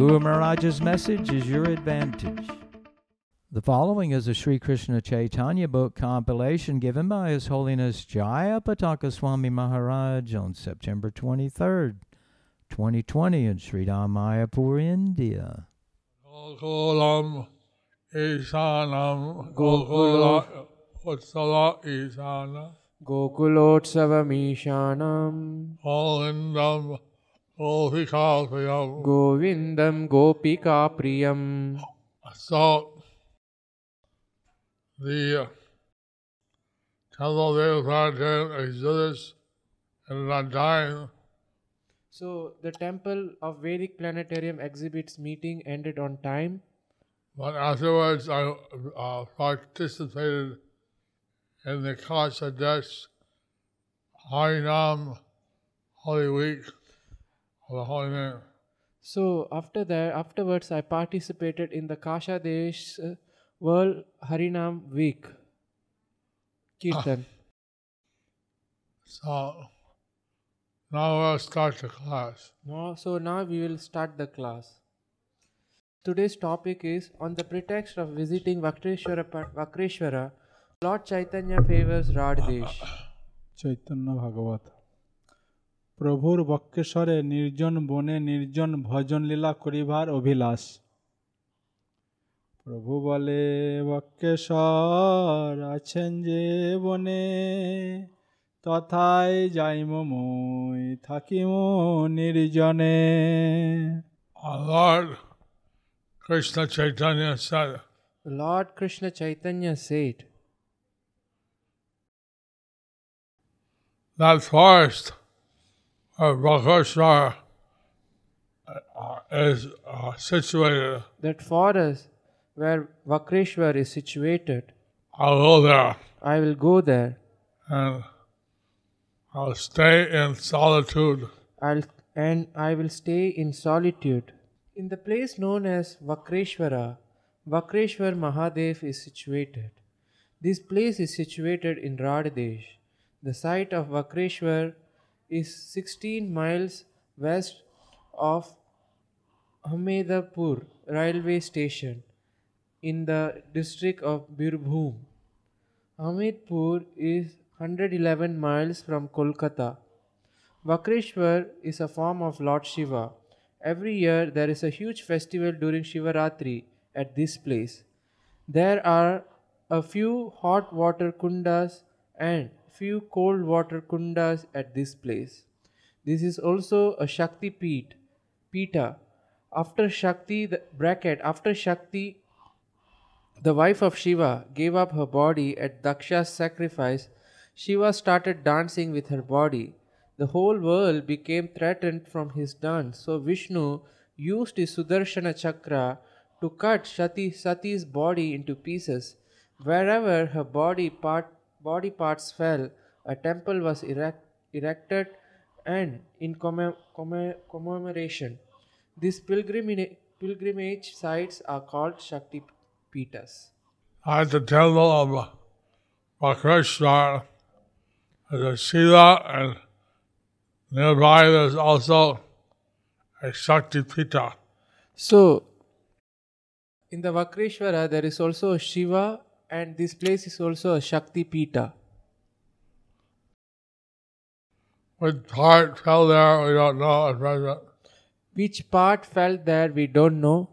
Guru Maharaj's message is your advantage. The following is a Sri Krishna Chaitanya book compilation given by His Holiness Jaya Pataka Swami Maharaj on September 23rd, 2020 in Sri Mayapur, India. Gokulam Gopikapriyam. Govindam Gopikapriyam. Assault. the temple Devadatta exists in that time. So, the temple of Vedic planetarium exhibits meeting ended on time. But afterwards, I uh, participated in the Kasa Das Harinam Holy Week. So after that, afterwards, I participated in the Kasha Desh World Harinam Week Kirtan. so now we'll start the class. No, so now we will start the class. Today's topic is on the pretext of visiting Vakreshwara, Vakreshwara Lord Chaitanya favors Radhesh. Chaitanya Bhagavata. প্রভুর বক্রেশ্বরে নির্জন বনে নির্জন ভজন লীলা করিবার অভিলাষ। প্রভু বলে বক্রেশ্বর আছেন যে বনে তথায় যাইম মই থাকিম নির্জনে। Lord Krishna Chaitanya said, Lord Krishna Chaitanya said, that forest Vakreshwar uh, is uh, situated. that forest where Vakreshwar is situated, I'll go there I will go there. and I'll stay in solitude. I'll and I will stay in solitude. In the place known as Vakreshwara, Vakreshwar Mahadev is situated. This place is situated in Radhadesh. The site of Vakreshwar is 16 miles west of Ahmedapur railway station in the district of Birbhum. Ahmedpur is 111 miles from Kolkata. Vakreshwar is a form of Lord Shiva. Every year there is a huge festival during Shivaratri at this place. There are a few hot water kundas and few cold water kundas at this place. This is also a Shakti Peeth, Pita. After Shakti, the bracket, after Shakti, the wife of Shiva gave up her body at Daksha's sacrifice. Shiva started dancing with her body. The whole world became threatened from his dance. So Vishnu used his Sudarshana chakra to cut Shati, Sati's body into pieces. Wherever her body part body parts fell, a temple was erect, erected and in commem- commem- commemoration. These pilgrimage, pilgrimage sites are called Shakti Peethas. At the temple of Vakreshwar, there's a Shiva, and nearby there's also a Shakti Pita. So, in the Vakreshwara, there is also a Shiva, and this place is also a Shakti Pita. Which part fell there, we don't know at present. Which part fell there, we don't know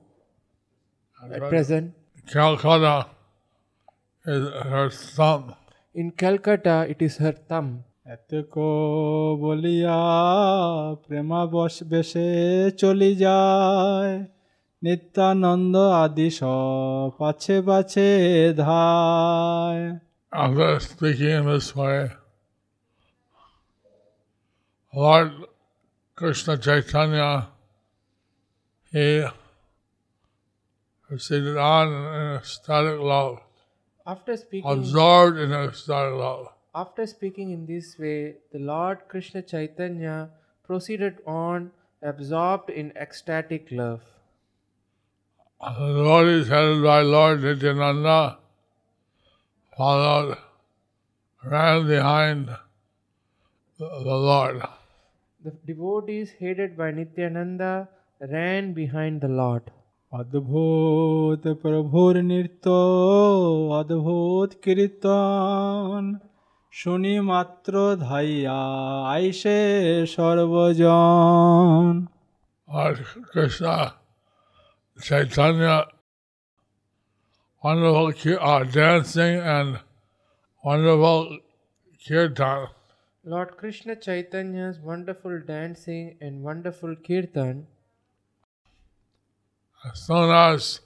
at present. Calcutta is her thumb. In Calcutta, it is her thumb. এতক বলিয়া প্রেমাবশ বেশে চলি যায় নিত্যানন্দ আদি সব পাছে পাছে ধায় After speaking in this way, Lord Krishna Chaitanya, he proceeded on in ecstatic love, After speaking, absorbed in ecstatic love. after speaking in this way, the Lord Krishna Chaitanya proceeded on, absorbed in ecstatic love. The devotees headed by Lord Nityananda followed, ran behind the, the Lord. The devotees headed by Nityananda ran behind the Lord. অদ্ভুত প্রভুর নৃত্য অদ্ভুত কীর্তন শুনি মাত্র ধাইয়া আইসে সর্বজন Lord Krishna, Chaitanya, wonderful uh, dancing and wonderful kirtan. Lord Krishna Chaitanya's wonderful dancing and wonderful kirtan, As soon as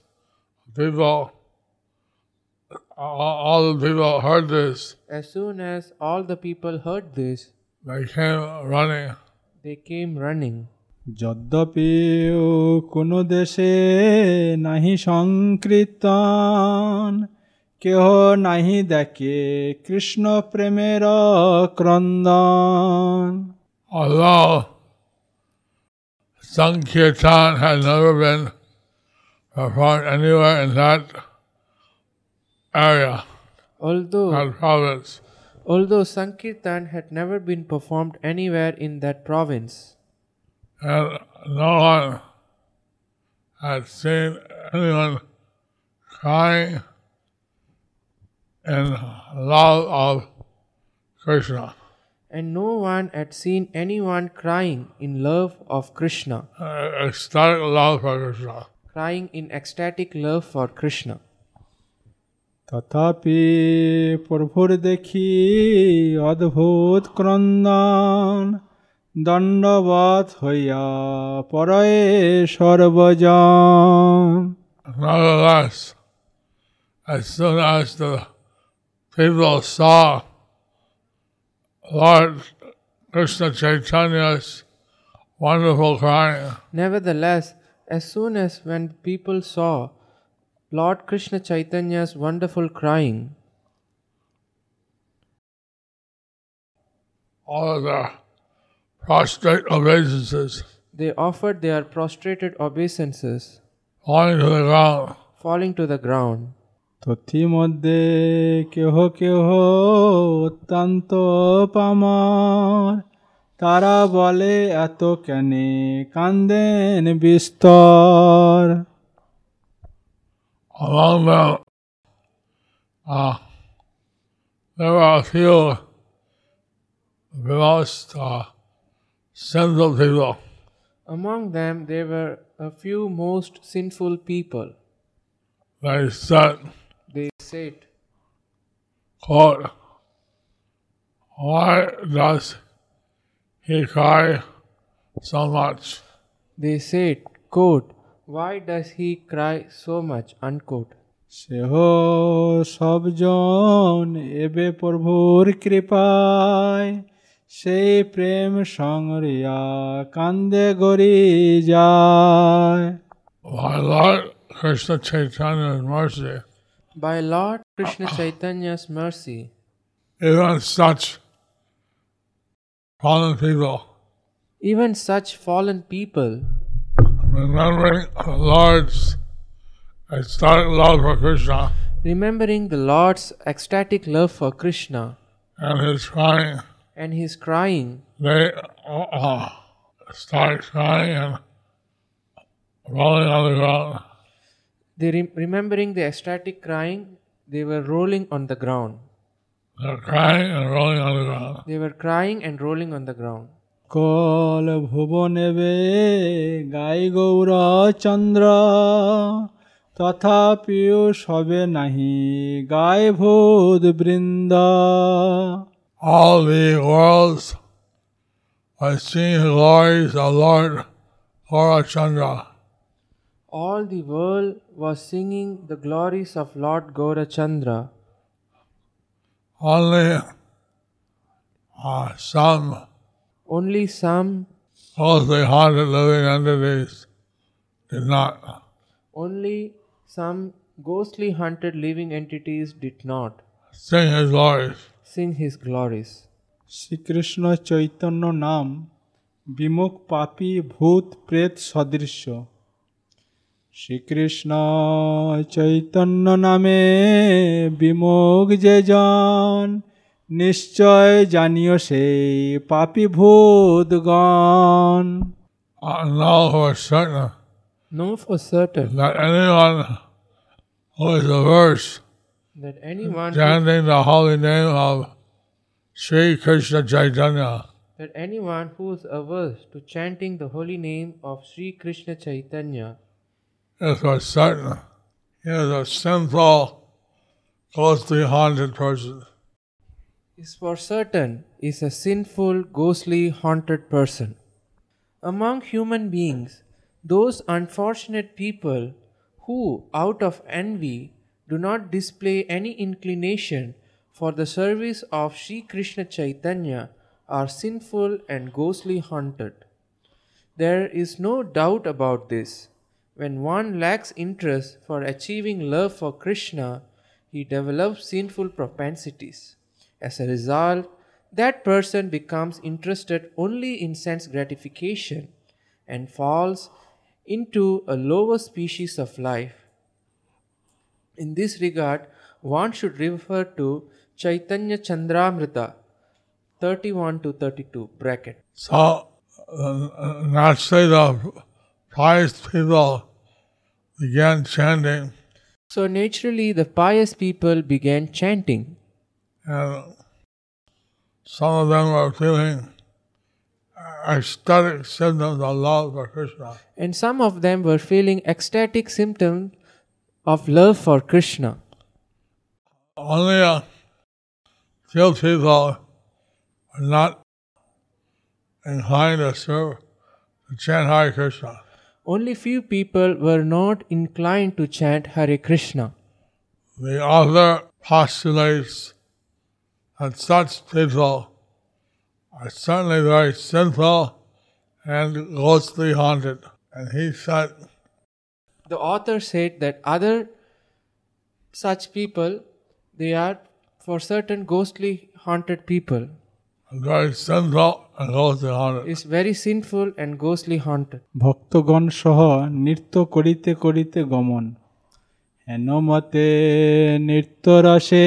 people, all, all the people heard this, as soon as all the people heard this, they came running. they came running. যদ্যপি কোনো দেশে নাহি সংকীর্তন কেহ নাহি দেখে কৃষ্ণ প্রেমের ক্রন্দন Although Sankirtan had never been performed anywhere in that area, Although that province, although Sankirtan had never been performed anywhere in that province, and no one had seen anyone crying in love of Krishna. and no one had seen anyone crying in love of Krishna, uh, ecstatic love for Krishna. crying in ecstatic love for Krishna. তথাপি প্রভুর দেখি অদ্ভুত ক্রন্দন দণ্ডবত হইয়া পরয়ে সর্বজন Nevertheless, as soon as the people saw Lord Krishna Chaitanya's wonderful crying, Nevertheless, as soon as when people saw Lord Krishna Chaitanya's wonderful crying, all of their prostrate obeisances they offered their prostrated obeisances, falling to the ground. falling to the ground. তথিমধ্যে কেহ কেহ অত্যন্ত পামার তারা বলে এত কেনে কান্দেন বিস্তর Among them, uh, there were a few the most uh, sinful people. Among them, there were a few most sinful people. They said, They said, quote, Why does he cry so much? they said, quote, Why does he cry so much? Unquote. সেহ সবজন এবে প্রভুর কৃপায় সেই প্রেম সংরিয়া কান্দে গড়ি যায় By Lord Krishna Chaitanya's mercy, By Lord Krishna Chaitanya's mercy, even such fallen people, even such fallen people, remembering the Lord's ecstatic love for Krishna remembering the Lord's ecstatic love for Krishna and his crying, and his crying, they uh, uh, start crying and rolling on the ground. they re- remembering the ecstatic crying, they were rolling on the ground. They're crying and rolling on the ground. They were crying and rolling on the ground. কল ভুবনেবে গাই গৌর চন্দ্র তথাপিও সবে নাহি গায় ভূত বৃন্দ all the worlds seeing the glories of Lord Gaurachandra. All the world was singing the glories of Lord Gaurachandra. Only uh, some Only some, closely haunted living entities did not. only Some ghostly hunted living entities did not sing his glories. Sing his glories. Shrikrishna Chaitanya নাম বিমুখ পাপী ভূত প্রেত সদৃশ্য শ্রীকৃষ্ণ চৈতন্য নামে বিমুখ যে জন নিশ্চয় জানিও সেই পাপী ভূতগণ I know for certain Know for certain that anyone who is averse that anyone chanting the holy name of Sri Krishna Chaitanya that anyone who is averse to chanting the holy name of Sri Krishna Chaitanya is for certain he is a sinful, ghostly haunted person. is for certain is a sinful, ghostly, haunted person. Among human beings, those unfortunate people who, out of envy, do not display any inclination for the service of Sri Krishna Chaitanya are sinful and ghostly haunted. There is no doubt about this. When one lacks interest for achieving love for Krishna, he develops sinful propensities. As a result, that person becomes interested only in sense gratification and falls into a lower species of life. In this regard, one should refer to Chaitanya Chandramrita 31 to 32 bracket. So, uh, naturally, the pious people began chanting, So naturally, the pious people began chanting. and some of them were feeling ecstatic symptoms of love for Krishna. and some of them were feeling ecstatic symptoms of love for Krishna. Only a few people are not inclined to serve, to chant Hare Krishna. Only few people were not inclined to chant Hare Krishna. The author postulates that such people are certainly very sinful and ghostly haunted. And he said, The author said that other such people they are for certain ghostly haunted people very sinful and ghostly haunted. is very sinful and ghostly haunted. ভক্তগণ সহ নৃত্য করিতে করিতে গমন হেন মতে নৃত্যরসে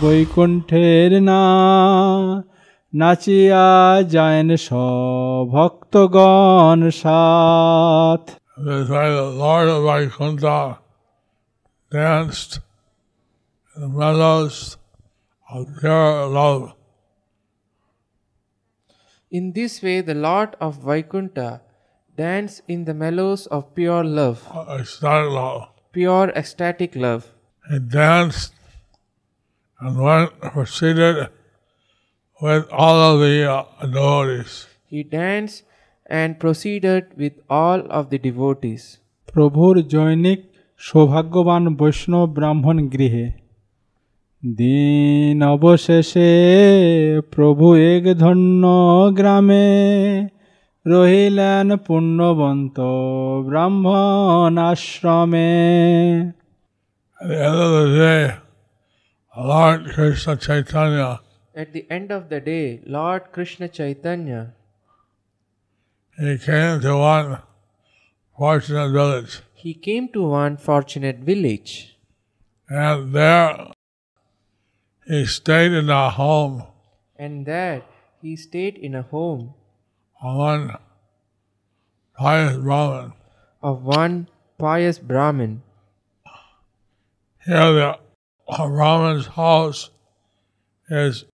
বৈকুণ্ঠের না নাচিয়া যায়ন ভক্তগণ সাথ They say the Lord of Vaikuntha danced in the meadows of pure love. In this way, the Lord of Vaikuntha danced in the mellows of pure love, ecstatic love. pure ecstatic love. He danced and went proceeded with all of the uh, devotees. He danced and proceeded with all of the devotees. প্রভুর জৈনিক সৌভাগ্যবান বৈষ্ণব ব্রাহ্মণ গৃহে দিন অবশেষে প্রভু এক ধন্য গ্রামে রহিলেন পুণ্যবন্ত ব্রাহ্মণ আশ্রমে At the end of the day, Lord Krishna Chaitanya At the end of the day, Lord Krishna Chaitanya he came to one fortunate village, he came to one fortunate village, and there he stayed in a home and there he stayed in a home of one pious Brahmin. of one pious Brahmin. Here, the Brahmin's house is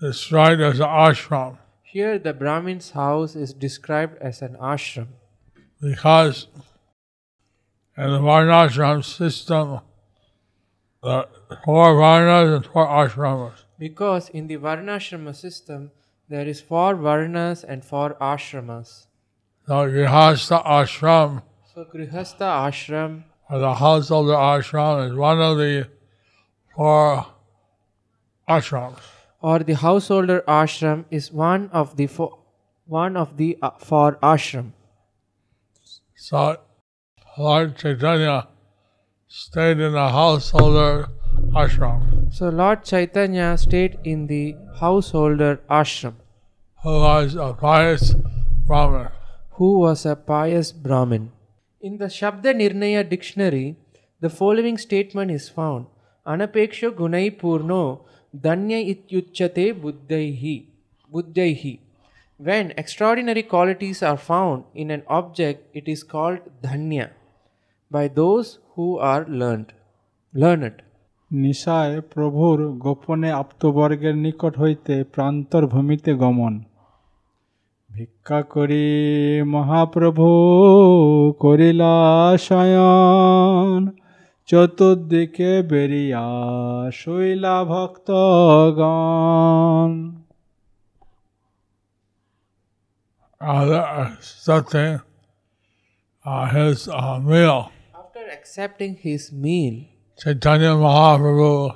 described as an ashram Here, the Brahmin's house is described as an ashram because in the Varnashram system, the four Varnas and four ashramas. because in the Varnashrama system there is four Varnas and four ashramas. So Grihastha ashram, So, Grihastha ashram or the householder ashram, is one of the four ashrams. Or the householder ashram is one of the four, one of the uh, four ashram. So Lord Chaitanya stayed in a householder ashram So Lord Chaitanya stayed in the householder ashram, who was a pious Brahmin. who was a pious Brahmin. In the Shabda Nirnaya dictionary, the following statement is found Anapeksho gunai purno danya ityuchyate buddhaihi. buddhaihi. When extraordinary qualities are found in an object, it is called dhanya by those who are learned. Learned. নিশায় প্রভুর গোপনে আপ্তবর্গের নিকট হইতে প্রান্তর ভূমিতে গমন ভিক্ষা করি মহাপ্রভু করিলা শয়ন চতুর্দিকে বেরিয়া শৈলা ভক্তগণ Uh, accepting uh, his uh, meal, After accepting his meal, Chaitanya Mahaprabhu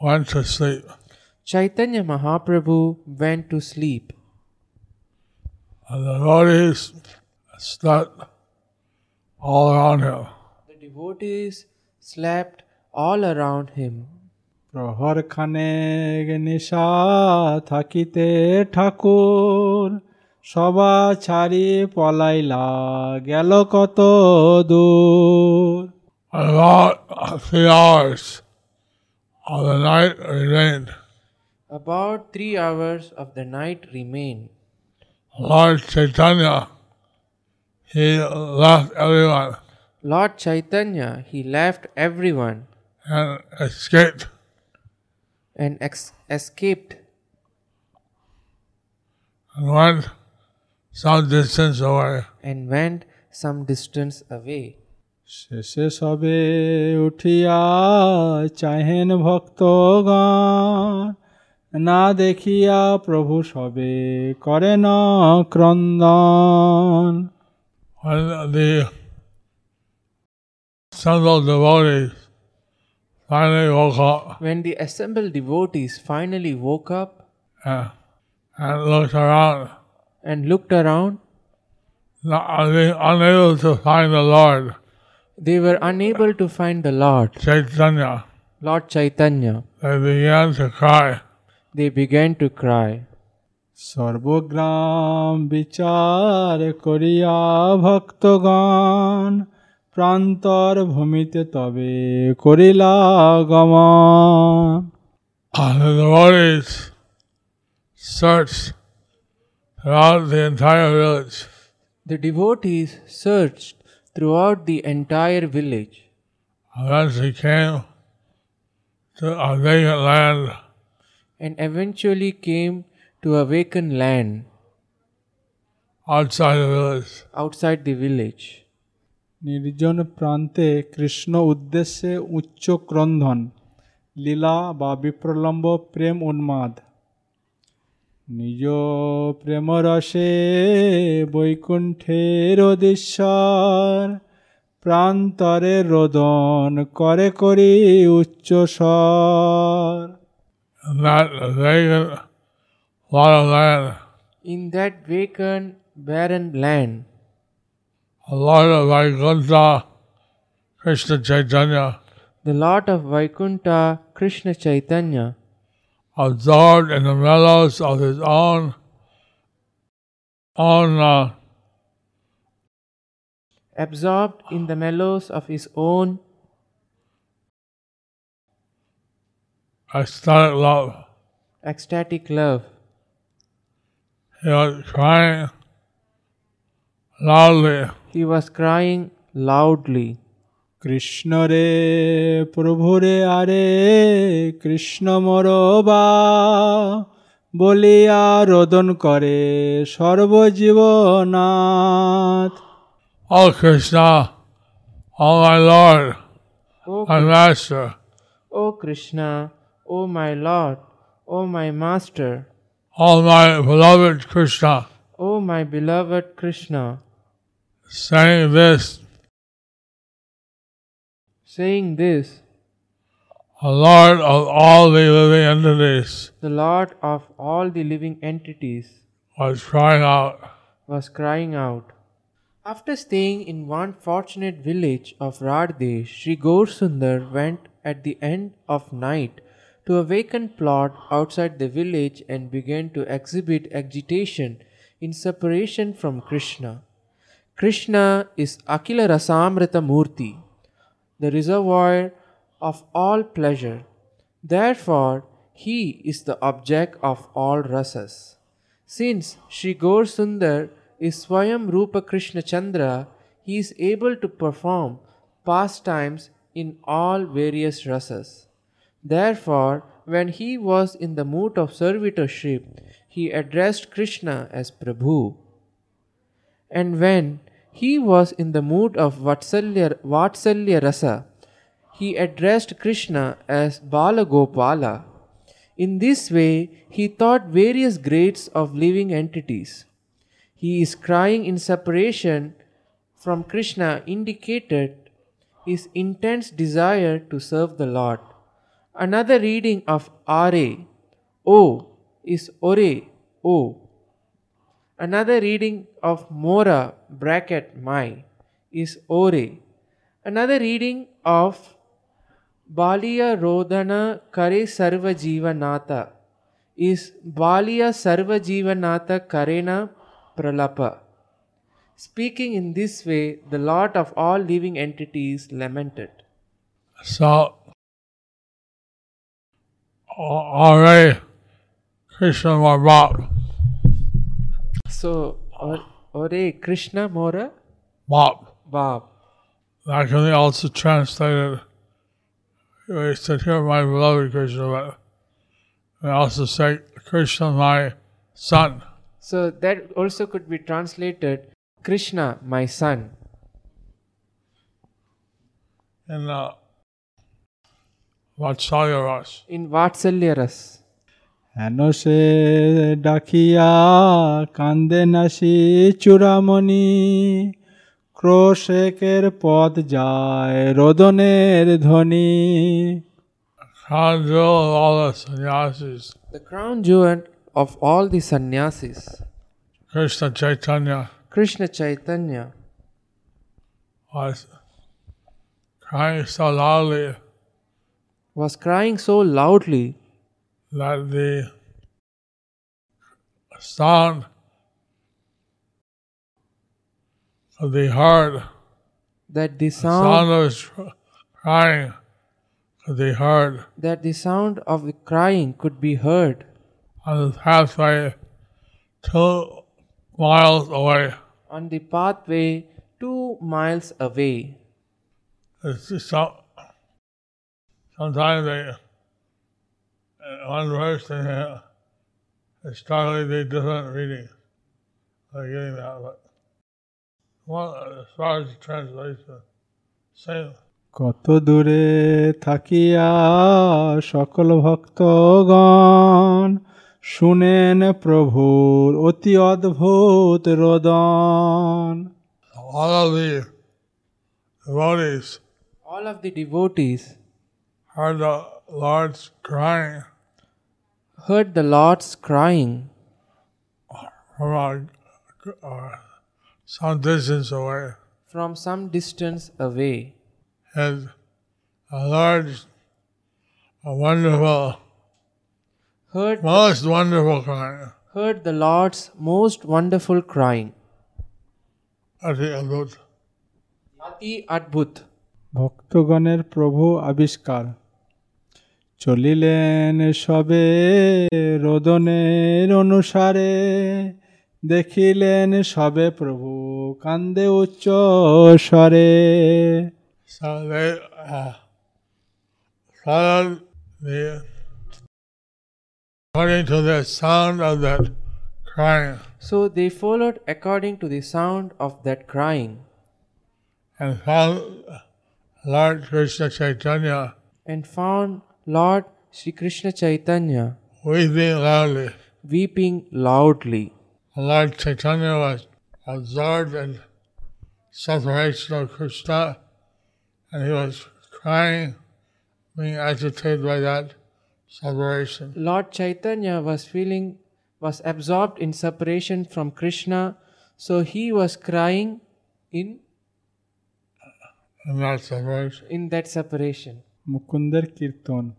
went to sleep. Chaitanya Mahaprabhu went to sleep. And the devotees slept all around him. The devotees slept all around him. প্রহর খানেক নিশা থাকিতে ঠাকুর সবা ছাড়ি পলাইলা গেল কত দূর About three hours of the night remained. About three hours of the night remained. Lord Chaitanya, he left everyone Lord Chaitanya, he left everyone and escaped. and ex- escaped and went some distance away. and went some distance away. শেষে সবে উঠিয়া চাহেন ভক্তগণ না দেখিয়া প্রভু সবে করেন ক্রন্দন When the assembled devotees finally woke up When the assembled devotees finally woke up and, and looked around, and looked around, not unable to find the Lord they were unable to find the Lord, Chaitanya, Lord Chaitanya. they began to cry. They began to cry. সর্বগ্রাম বিচার করিয়া ভক্তগণ প্রান্তর ভূমিতে তবে করিলা গমন And the devotees searched throughout the entire village. The devotees searched throughout the entire village. Eventually came to a vacant land and eventually came to a vacant land outside the village. outside the village. নির্জন প্রান্তে কৃষ্ণ উদ্দেশ্যে উচ্চ ক্রন্ধন লীলা বা বিপ্রলম্ব প্রেম উন্মাদ নিজ প্রেমরসে বৈকুণ্ঠের অধীশ্বর প্রান্তরে রোদন করে করি উচ্চ lot land, In that vacant, barren land, a lot of Vaikuntha, Krishna Chaitanya, the Lord of Vaikuntha, Krishna Chaitanya, absorbed in the mellows of his own own uh, absorbed in the mellows of his own ecstatic love. ecstatic love. He was crying loudly. He was crying loudly. Krishna রে প্রভুরে আরে কৃষ্ণ মরবা বলিয়া রোদন করে সর্বজীবনাথ Oh Krishna, oh my Lord, O, my Master, o Krishna, O my Lord, O my Master, oh my beloved Krishna, O my beloved Krishna, saying this, saying this, the Lord of all the living entities the Lord of all the living entities was crying out. was crying out. After staying in one fortunate village of Radhesh, Sri Sundar went at the end of night to a vacant plot outside the village and began to exhibit agitation in separation from Krishna. Krishna is Akhila Rasamrita Murti, the reservoir of all pleasure. Therefore, he is the object of all rasas. Since Sri Gaur Sundar is Swayam Rupa Krishna Chandra, he is able to perform pastimes in all various rasas. Therefore, when he was in the mood of servitorship, he addressed Krishna as Prabhu. And when he was in the mood of Vatsalya, Vatsalya Rasa, he addressed Krishna as Balagopala. In this way, he taught various grades of living entities. He is crying in separation from Krishna indicated his intense desire to serve the Lord. Another reading of Are, O is Ore, O. Another reading of Mora, bracket my, is Ore. Another reading of Baliya Rodana Kare Sarva is Baliya Sarva Jivanata Karena Pralapa. Speaking in this way, the lot of all living entities lamented. So, already Krishna more Bab, So, or, Ore Krishna Mora Bab. Bab. That can be also translated. He said, Here, my beloved Krishna, but also say, Krishna, my son. So, that also could be translated Krishna, my son. And uh, Vatsalya Ras. In Vatsalya Ras. হেন সে ডাকিয়া কান্দে নাসি চূড়ামণি ক্রোশেকের পথ যায় রোদনের ধ্বনি Crown jewel of all the sannyasis, The crown jewel of all the sannyasis, Krishna Chaitanya, Krishna Chaitanya, was crying so loudly was crying so loudly that the sound could be heard. that the The sound sound of crying could be heard that the sound of the crying could be heard on the pathway two miles away. on the pathway two miles away. It's just some, sometimes they, in one verse, they have historically different readings. I'm getting that, but well, as far as the translation, same. কত দূরে থাকিয়া সকল ভক্তগণ শুনেন প্রভুর অতি অদ্ভুত রোদন All of the devotees All of the devotees heard the Lord's crying heard the Lord's crying from a, uh, some distance away. from some distance away. And a large, a wonderful, Heard, most wonderful crying. heard the Lord's most wonderful crying. Ati Adbhut. Ati Adbhut. ভক্তগণের প্রভু আবিষ্কার চলিলেন সবে রোদনের অনুসারে দেখিলেন সবে প্রভু কান্দে উচ্চ স্বরে So they uh, followed the, according to the sound of that crying, So they followed according to the sound of that crying and found Lord Krishna Chaitanya and found Lord Sri Krishna Chaitanya weeping loudly. Weeping loudly. Lord Chaitanya was absorbed in separation of Krishna and he was crying, being agitated by that separation. Lord Chaitanya was feeling was absorbed in separation from Krishna, so he was crying in in that separation. In that separation. Mukundar Kirtan.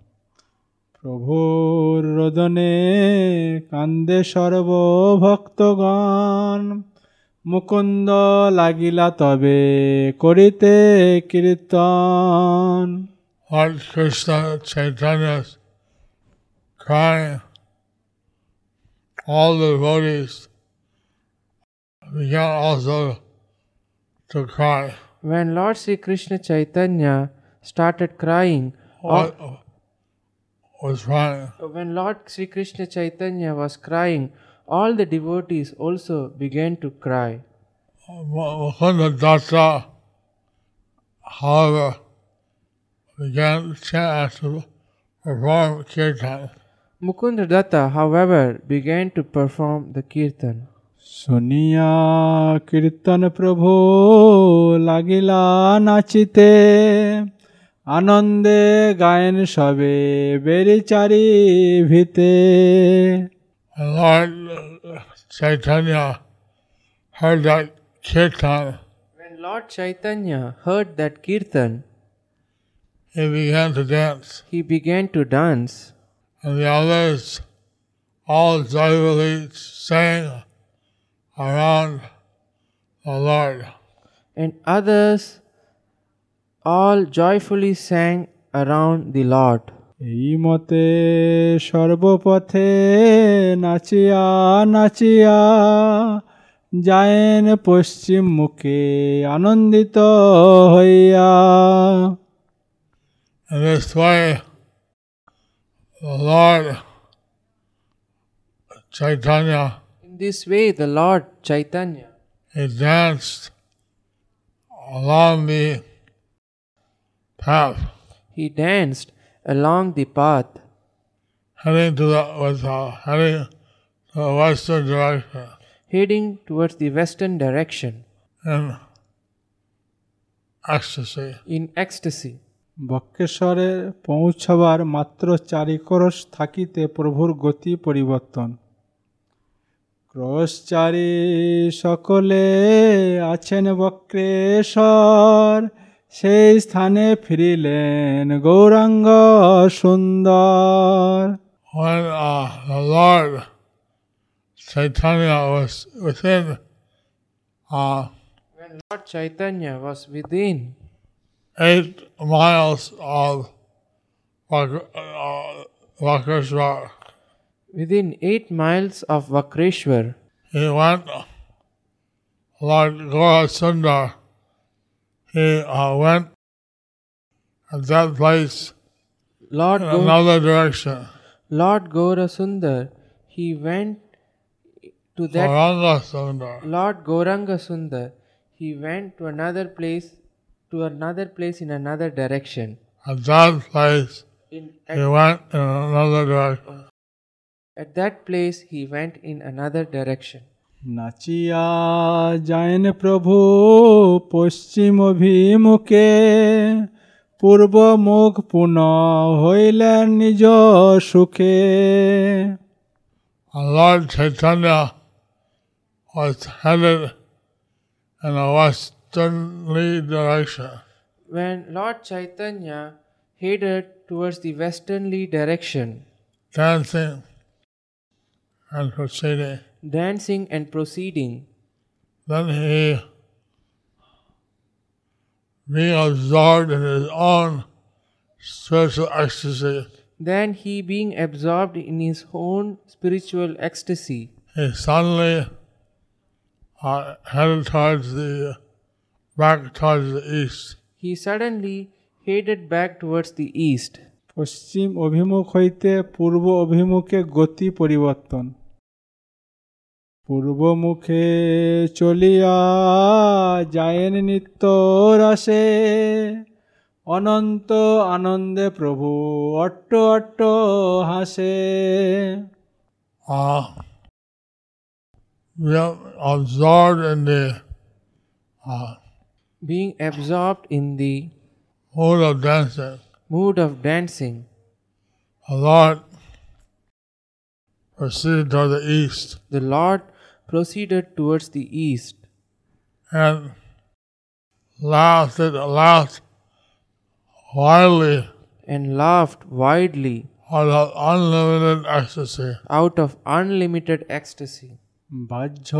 প্রভুর রোদনে কান্দে সর্বভক্তগণ। মুকুন্দ লাগিলা তবে করিতে কীর্তন। হল Krishna Chaitanya all the glories When Lord Sri Krishna Chaitanya started crying, all, was crying. When Lord Sri Krishna Chaitanya was crying, all the devotees also began to cry. Mukunda Dasa, however, began to perform kirtan. Mukunda Datta, however, began to perform the kirtan. सुनिया कीर्तन प्रभो लागिला नाचिते আনন্দে গায়েন সবে বেরিচারি ভিতে And Lord Chaitanya heard that kirtan. When Lord Chaitanya heard that kirtan, He began to dance. he began to dance, and the others all joyfully sang around the Lord. and others all joyfully sang around the Lord. এই মতে সর্বপথে নাচিয়া নাচিয়া যায়েন পশ্চিম মুখে আনন্দিত হইয়া In this way, the Lord Chaitanya, In this way, the Lord Chaitanya he danced along the path, he danced along the path, heading to the was uh, heading to the western direction. heading towards the western direction in ecstasy. in ecstasy. বক্রেশ্বরে পৌঁছবার মাত্র চারি ক্রোশ থাকিতে প্রভুর গতি পরিবর্তন ক্রোশচারী সকলে আছেন বক্রেশ্বর সেই স্থানে ফিরিলেন গৌরাঙ্গ সুন্দর When uh, the Lord Chaitanya was within uh, When Lord Chaitanya was within eight miles of Vak- uh, Vakreshwar, within eight miles of Vakreshwar, he went, Lord Gora Sundar, he uh, went at that place Lord in Go- another direction. Lord Gaura Sundar, he went to that. Lord Gauranga Sundar, he went to another place to another place in another direction. At that place, In he went in another direction. at that place he went in another direction. নাচিয়া যায়ন প্রভু পশ্চিম অভিমুখে পূর্ব মুখ পুনঃ হইলেন নিজ সুখে Lord Chaitanya was headed in a westernly direction. When Lord Chaitanya headed towards the westernly direction, dancing and proceeding. dancing and proceeding, Then he, being absorbed in his own spiritual ecstasy, then he being absorbed in his own spiritual ecstasy, he suddenly uh, headed towards the back towards the east. he suddenly headed back towards the east. পশ্চিম অভিমুখ হইতে পূর্ব অভিমুখে গতি পরিবর্তন পূর্ব মুখে চলিয়া যায়েন নিত্য রাসে অনন্ত আনন্দে প্রভু অট্ট অট্ট হাসে Uh, we are absorbed in the uh, Being absorbed in the mood of dancing. mood of dancing, The Lord proceeded toward the east. the Lord proceeded towards the east. And laughed and laughed wildly and laughed widely out of unlimited ecstasy. out of unlimited ecstasy. বাহ্য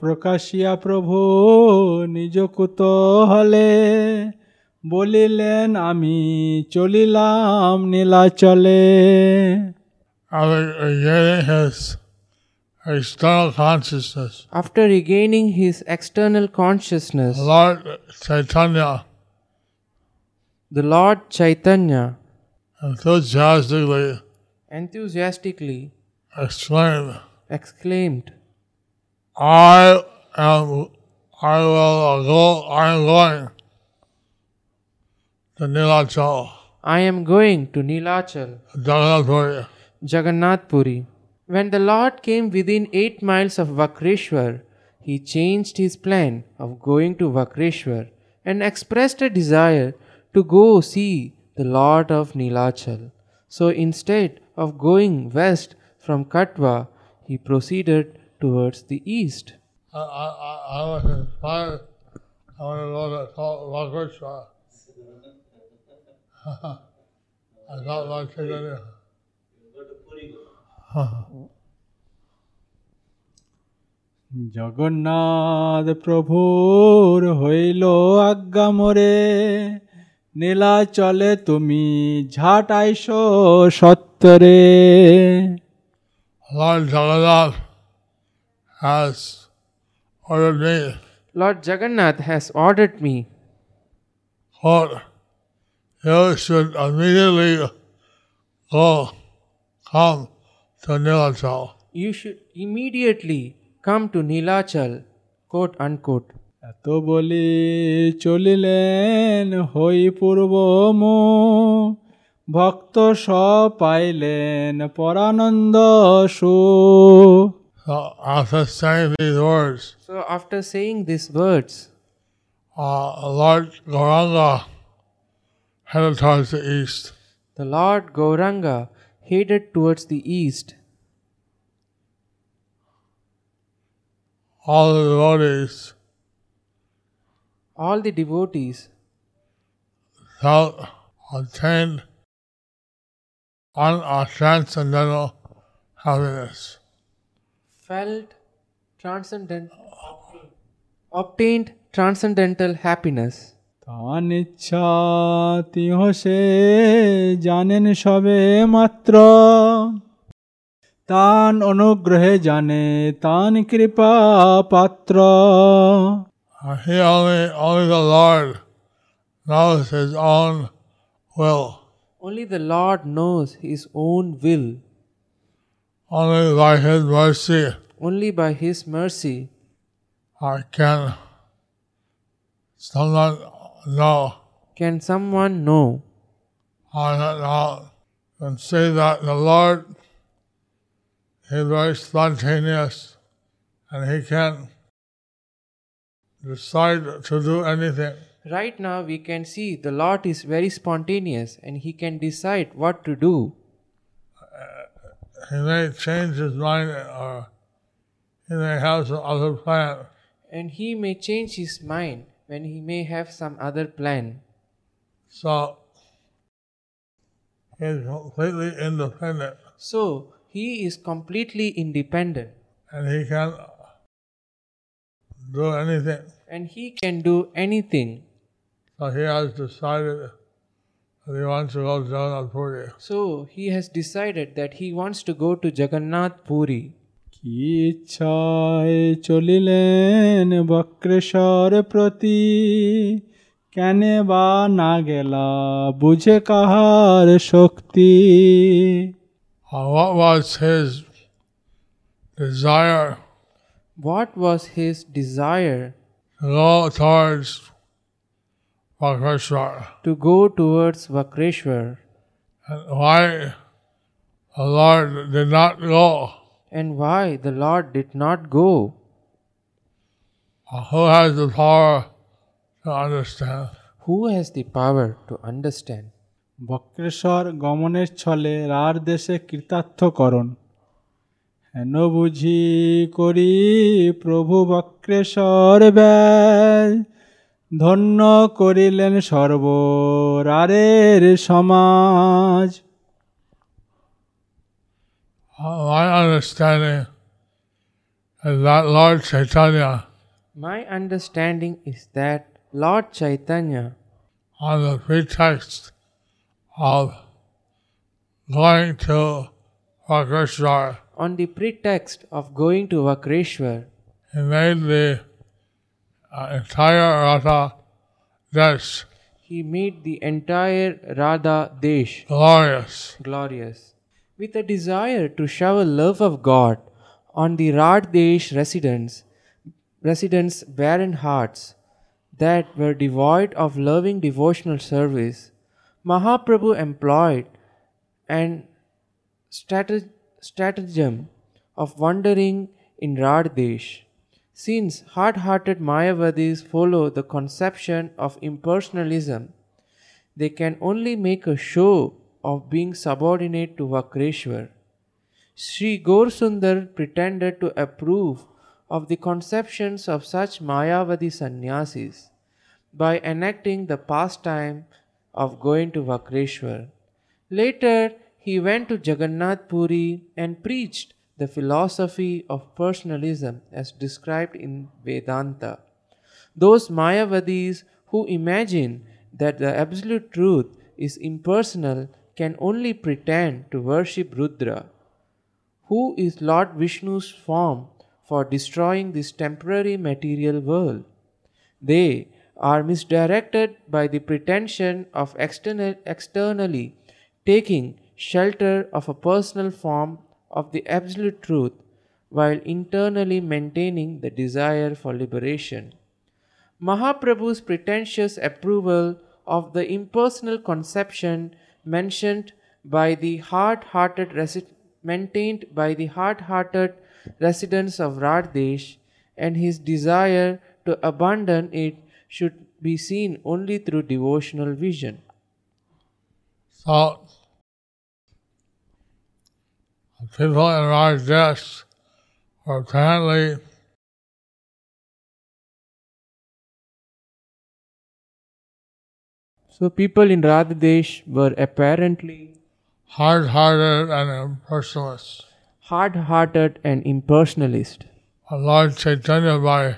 প্রকাশিয়া প্রভু নিজ কুতহলে বলিলেন আমি চলিলাম নীলাচলে After regaining his external consciousness, After regaining his external consciousness, Lord Chaitanya the Lord Chaitanya enthusiastically enthusiastically exclaimed, exclaimed, I am, I will go, I am going to Nilachal, I am going to Nilachal, Jagannathpuri. Jagannath Puri. When the Lord came within eight miles of Vakreshwar, he changed his plan of going to Vakreshwar and expressed a desire to go see the Lord of Nilachal. So instead of going west from Katwa, he proceeded towards the east. I, I, I- I was inspired. I want to go to Vakreshwar. I thought Lord Chaitanya. Jagannath প্রভুর হইল আজ্ঞা মোরে। নীলা চলে তুমি ঝাট আইস সত্তরে। Lord Jagannath has order me lord Jagannath has order me for you should immediately go come to Nilachal you should immediately come to Nilachal, quote unquote. এত বলি চলিলেন হই পূর্ব ভক্ত স পাইলেন পরানন্দ সু So after saying these words, So after saying these words, uh, Lord Gauranga headed towards the east. the Lord Gauranga headed towards the east. All the devotees All the devotees felt attained on a transcendental happiness. felt transcendent obtained transcendental happiness. তান ইচ্ছা তিহ সে জানেন সবে মাত্র তান অনুগ্রহে জানে তান কৃপা পাত্র Uh, He only, only the Lord knows His own will. Only the Lord knows his own will. Only by His mercy Only by his mercy uh, can someone know can someone know or not know and say that the Lord is very spontaneous and He can decide to do anything. Right now, we can see the Lord is very spontaneous and He can decide what to do. He may change his mind or he may have some other plan. And He may change His mind when He may have some other plan. So he is completely independent So, He is completely independent and he can do anything. and He can do anything. So he has decided that he wants to go to Jagannath Puri. So, He has decided that He wants to go to Jagannath Puri. কি ইচ্ছায় চলিলেন বক্রেশ্বর প্রতি কেনে বা না গেলা বুঝে কাহার শক্তি Uh, what was his desire What was his desire? to go towards Vakreshwar? To go towards Vakreshwar. And why the Lord did not go? And why the Lord did not go? Uh, who has the power to understand? Who has the power to understand? Bakreshwar গমনের ছলে রার দেশে কৃতার্থকরণ হেন বুঝি করি প্রভু বক্রেশ্বর ব্যয় ধন্য করিলেন সর্বরারের সমাজ Uh, My understanding is that Lord Chaitanya, My understanding is that Lord Chaitanya, on the pretext of going to Vakreshwar, on the pretext of going to Vakreshwar, he made the uh, entire Radha Desh he made the entire Radha Desh glorious. glorious. With a desire to shower love of God on the Radhesh residents, residents' barren hearts that were devoid of loving devotional service, Mahaprabhu employed an stratagem of wandering in Radhesh. Since hard hearted Mayavadis follow the conception of impersonalism, they can only make a show of being subordinate to Vakreshwar. Sri Sundar pretended to approve of the conceptions of such Mayavadi sannyasis by enacting the pastime of going to Vakreshwar. Later, he went to Jagannath Puri and preached the philosophy of personalism as described in Vedanta. Those Mayavadis who imagine that the absolute truth is impersonal can only pretend to worship Rudra, who is Lord Vishnu's form for destroying this temporary material world. They are misdirected by the pretension of external, externally taking shelter of a personal form of the absolute truth while internally maintaining the desire for liberation. Mahaprabhu's pretentious approval of the impersonal conception mentioned by the hard-hearted resi- maintained by the hard-hearted residents of Radhesh and his desire to abandon it should be seen only through devotional vision. So, people in Radhesh were apparently So people in Radhadesh were apparently hard-hearted and impersonalists. hard-hearted and impersonalist. Lord Chaitanya, by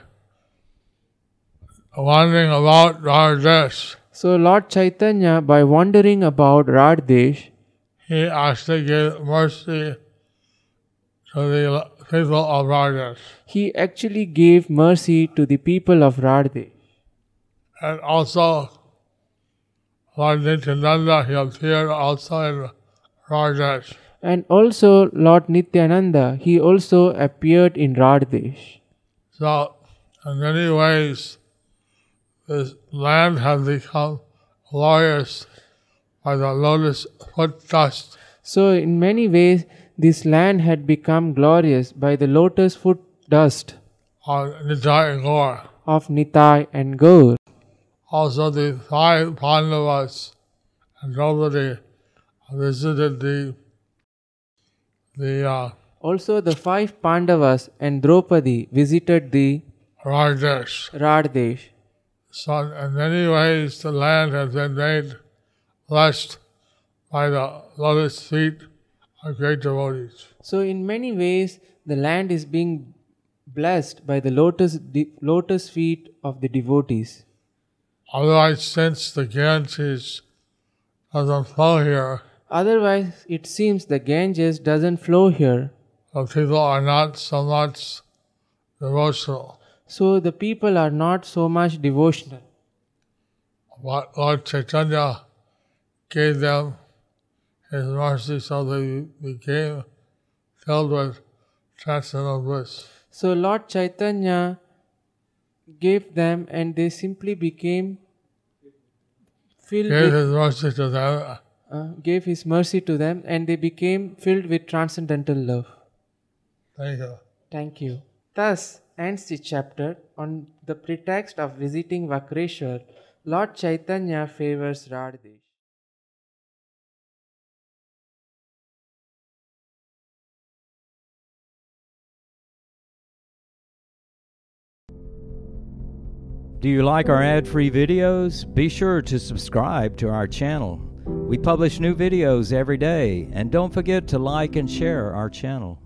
wandering about Radhesh, So Lord Chaitanya, by wandering about Radhesh, he actually gave mercy to the people of Radhesh. he actually gave mercy to the people of Radhesh. And also, Lord Nityananda, he appeared also in Radhesh. And also Lord Nityananda, he also appeared in Radhesh. So, in many ways, this land has become glorious by the lotus foot dust. So in many ways, this land had become glorious by the lotus foot dust on Nitai and Gaur. of Nitai and Gaur. Also, the five Pandavas and Draupadi visited the the uh, Also, the five Pandavas and Draupadi visited the Rajesh. Radhesh. So, in many ways, the land has been made blessed by the lotus feet of great devotees. So, in many ways, the land is being blessed by the lotus, de- lotus feet of the devotees. Otherwise, since the Ganges doesn't flow here, Otherwise, it seems the Ganges doesn't flow here, the people are not so much devotional. So the people are not so much devotional. But Lord Chaitanya gave them His mercy so they became filled with transcendental bliss. So, Lord Chaitanya gave them and they simply became filled Gave with, His mercy to them, uh, gave His mercy to them and they became filled with transcendental love. Thank you. Thank you. Thus ends the chapter on the pretext of visiting Vakreshwar. Lord Chaitanya favors Radhesh. Do you like our ad free videos? Be sure to subscribe to our channel. We publish new videos every day, and don't forget to like and share our channel.